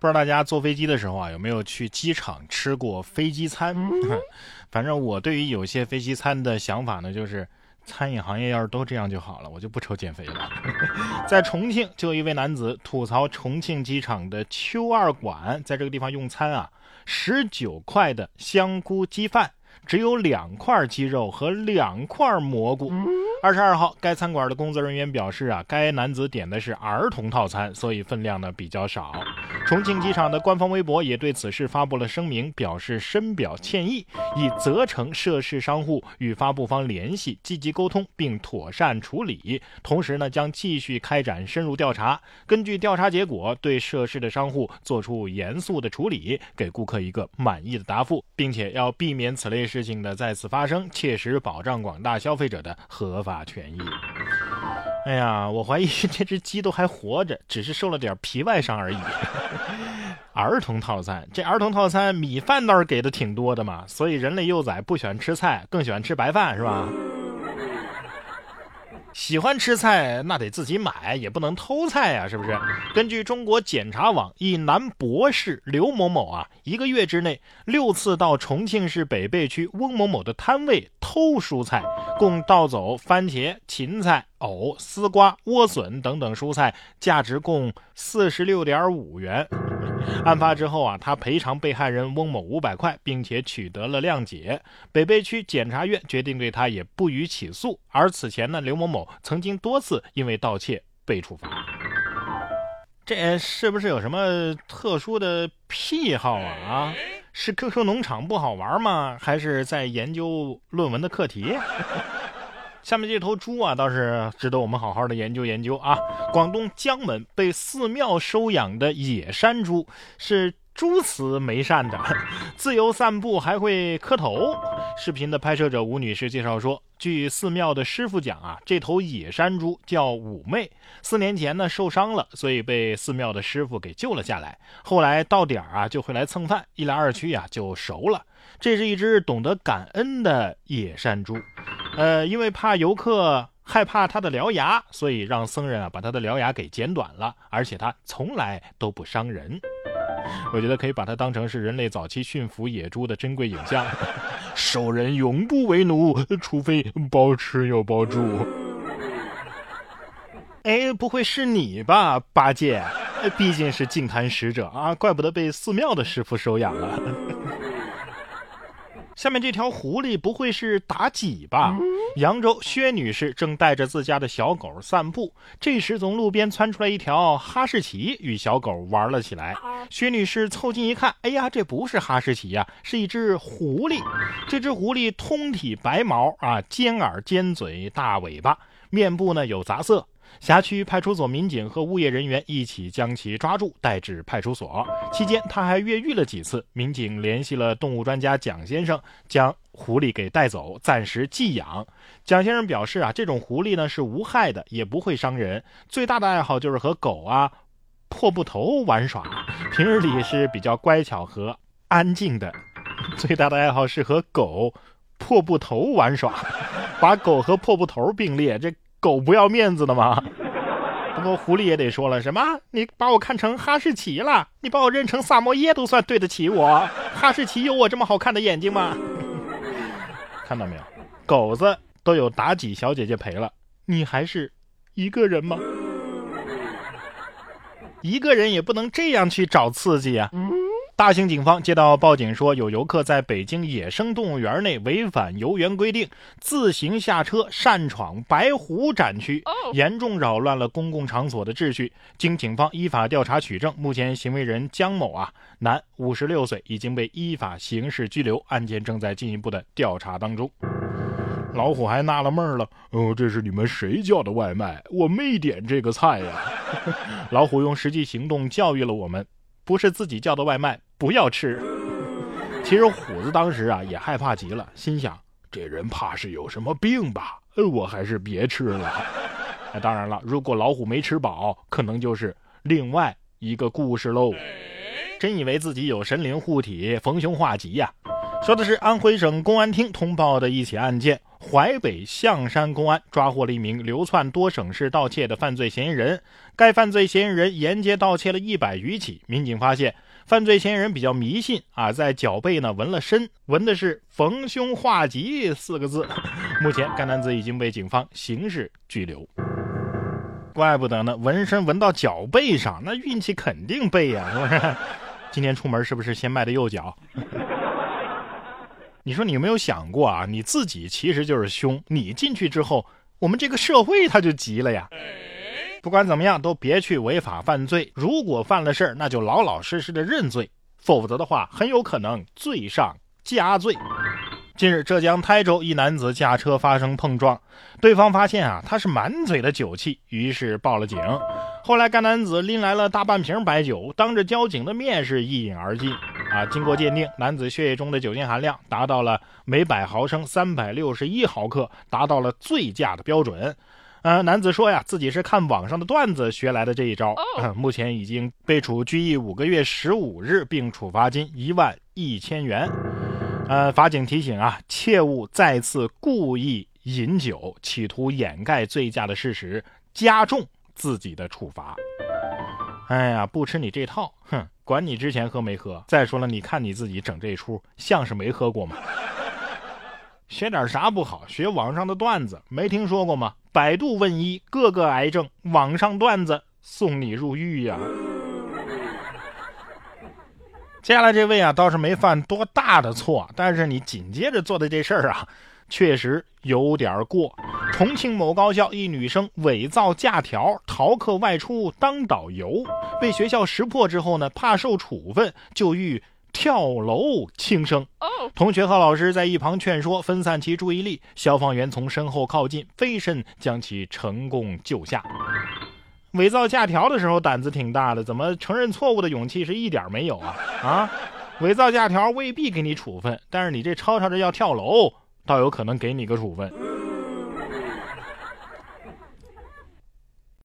不知道大家坐飞机的时候啊，有没有去机场吃过飞机餐？反正我对于有些飞机餐的想法呢，就是餐饮行业要是都这样就好了，我就不愁减肥了。在重庆，就有一位男子吐槽重庆机场的秋二馆，在这个地方用餐啊，十九块的香菇鸡饭。只有两块鸡肉和两块蘑菇。二十二号，该餐馆的工作人员表示啊，该男子点的是儿童套餐，所以分量呢比较少。重庆机场的官方微博也对此事发布了声明，表示深表歉意，已责成涉事商户与发布方联系，积极沟通并妥善处理。同时呢，将继续开展深入调查，根据调查结果，对涉事的商户做出严肃的处理，给顾客一个满意的答复，并且要避免此类事情的再次发生，切实保障广大消费者的合法权益。哎呀，我怀疑这只鸡都还活着，只是受了点皮外伤而已。儿童套餐，这儿童套餐米饭倒是给的挺多的嘛，所以人类幼崽不喜欢吃菜，更喜欢吃白饭，是吧？喜欢吃菜那得自己买，也不能偷菜呀，是不是？根据中国检察网，一男博士刘某某啊，一个月之内六次到重庆市北碚区翁某某的摊位偷蔬菜，共盗走番茄、芹菜、藕、丝瓜、莴笋等等蔬菜，价值共四十六点五元。案发之后啊，他赔偿被害人翁某五百块，并且取得了谅解。北碚区检察院决定对他也不予起诉。而此前呢，刘某某曾经多次因为盗窃被处罚。这是不是有什么特殊的癖好啊？啊，是 QQ 农场不好玩吗？还是在研究论文的课题？下面这头猪啊，倒是值得我们好好的研究研究啊！广东江门被寺庙收养的野山猪是诸慈眉善的，自由散步还会磕头。视频的拍摄者吴女士介绍说，据寺庙的师傅讲啊，这头野山猪叫五妹，四年前呢受伤了，所以被寺庙的师傅给救了下来。后来到点儿啊就会来蹭饭，一来二去呀就熟了。这是一只懂得感恩的野山猪。呃，因为怕游客害怕他的獠牙，所以让僧人啊把他的獠牙给剪短了，而且他从来都不伤人。我觉得可以把它当成是人类早期驯服野猪的珍贵影像。兽人永不为奴，除非包吃又包住。哎，不会是你吧，八戒？毕竟是净坛使者啊，怪不得被寺庙的师傅收养了。下面这条狐狸不会是妲己吧？扬州薛女士正带着自家的小狗散步，这时从路边窜出来一条哈士奇，与小狗玩了起来。薛女士凑近一看，哎呀，这不是哈士奇呀，是一只狐狸。这只狐狸通体白毛啊，尖耳尖嘴大尾巴，面部呢有杂色。辖区派出所民警和物业人员一起将其抓住，带至派出所。期间，他还越狱了几次。民警联系了动物专家蒋先生，将狐狸给带走，暂时寄养。蒋先生表示啊，这种狐狸呢是无害的，也不会伤人。最大的爱好就是和狗啊、破布头玩耍。平日里是比较乖巧和安静的。最大的爱好是和狗、破布头玩耍，把狗和破布头并列，这。狗不要面子的吗？不过狐狸也得说了，什么？你把我看成哈士奇了？你把我认成萨摩耶都算对得起我？哈士奇有我这么好看的眼睛吗？看到没有，狗子都有妲己小姐姐陪了，你还是一个人吗？一个人也不能这样去找刺激啊！大兴警方接到报警说，有游客在北京野生动物园内违反游园规定，自行下车擅闯白虎展区，严重扰乱了公共场所的秩序。经警方依法调查取证，目前行为人姜某啊，男，五十六岁，已经被依法刑事拘留，案件正在进一步的调查当中。老虎还纳了闷了，哦，这是你们谁叫的外卖？我没点这个菜呀。老虎用实际行动教育了我们。不是自己叫的外卖，不要吃。其实虎子当时啊也害怕极了，心想这人怕是有什么病吧？呃我还是别吃了。那当然了，如果老虎没吃饱，可能就是另外一个故事喽。真以为自己有神灵护体，逢凶化吉呀？说的是安徽省公安厅通报的一起案件：淮北象山公安抓获了一名流窜多省市盗窃的犯罪嫌疑人。该犯罪嫌疑人沿街盗窃了一百余起。民警发现，犯罪嫌疑人比较迷信啊，在脚背呢纹了身，纹的是“逢凶化吉”四个字。目前，该男子已经被警方刑事拘留。怪不得呢，纹身纹到脚背上，那运气肯定背呀，是不是？今天出门是不是先迈的右脚？你说你有没有想过啊？你自己其实就是凶，你进去之后，我们这个社会他就急了呀。不管怎么样，都别去违法犯罪。如果犯了事儿，那就老老实实的认罪，否则的话，很有可能罪上加罪。近日，浙江台州一男子驾车发生碰撞，对方发现啊他是满嘴的酒气，于是报了警。后来，该男子拎来了大半瓶白酒，当着交警的面是一饮而尽。啊，经过鉴定，男子血液中的酒精含量达到了每百毫升三百六十一毫克，达到了醉驾的标准。呃，男子说呀，自己是看网上的段子学来的这一招。目前已经被处拘役五个月十五日，并处罚金一万一千元。呃，法警提醒啊，切勿再次故意饮酒，企图掩盖醉驾的事实，加重。自己的处罚，哎呀，不吃你这套，哼，管你之前喝没喝。再说了，你看你自己整这出，像是没喝过吗？学点啥不好？学网上的段子，没听说过吗？百度问医，各个癌症，网上段子送你入狱呀。接下来这位啊，倒是没犯多大的错，但是你紧接着做的这事儿啊，确实有点过。重庆某高校一女生伪造假条逃课外出当导游，被学校识破之后呢，怕受处分，就欲跳楼轻生。同学和老师在一旁劝说，分散其注意力。消防员从身后靠近，飞身将其成功救下。伪造假条的时候胆子挺大的，怎么承认错误的勇气是一点没有啊？啊，伪造假条未必给你处分，但是你这吵吵着要跳楼，倒有可能给你个处分。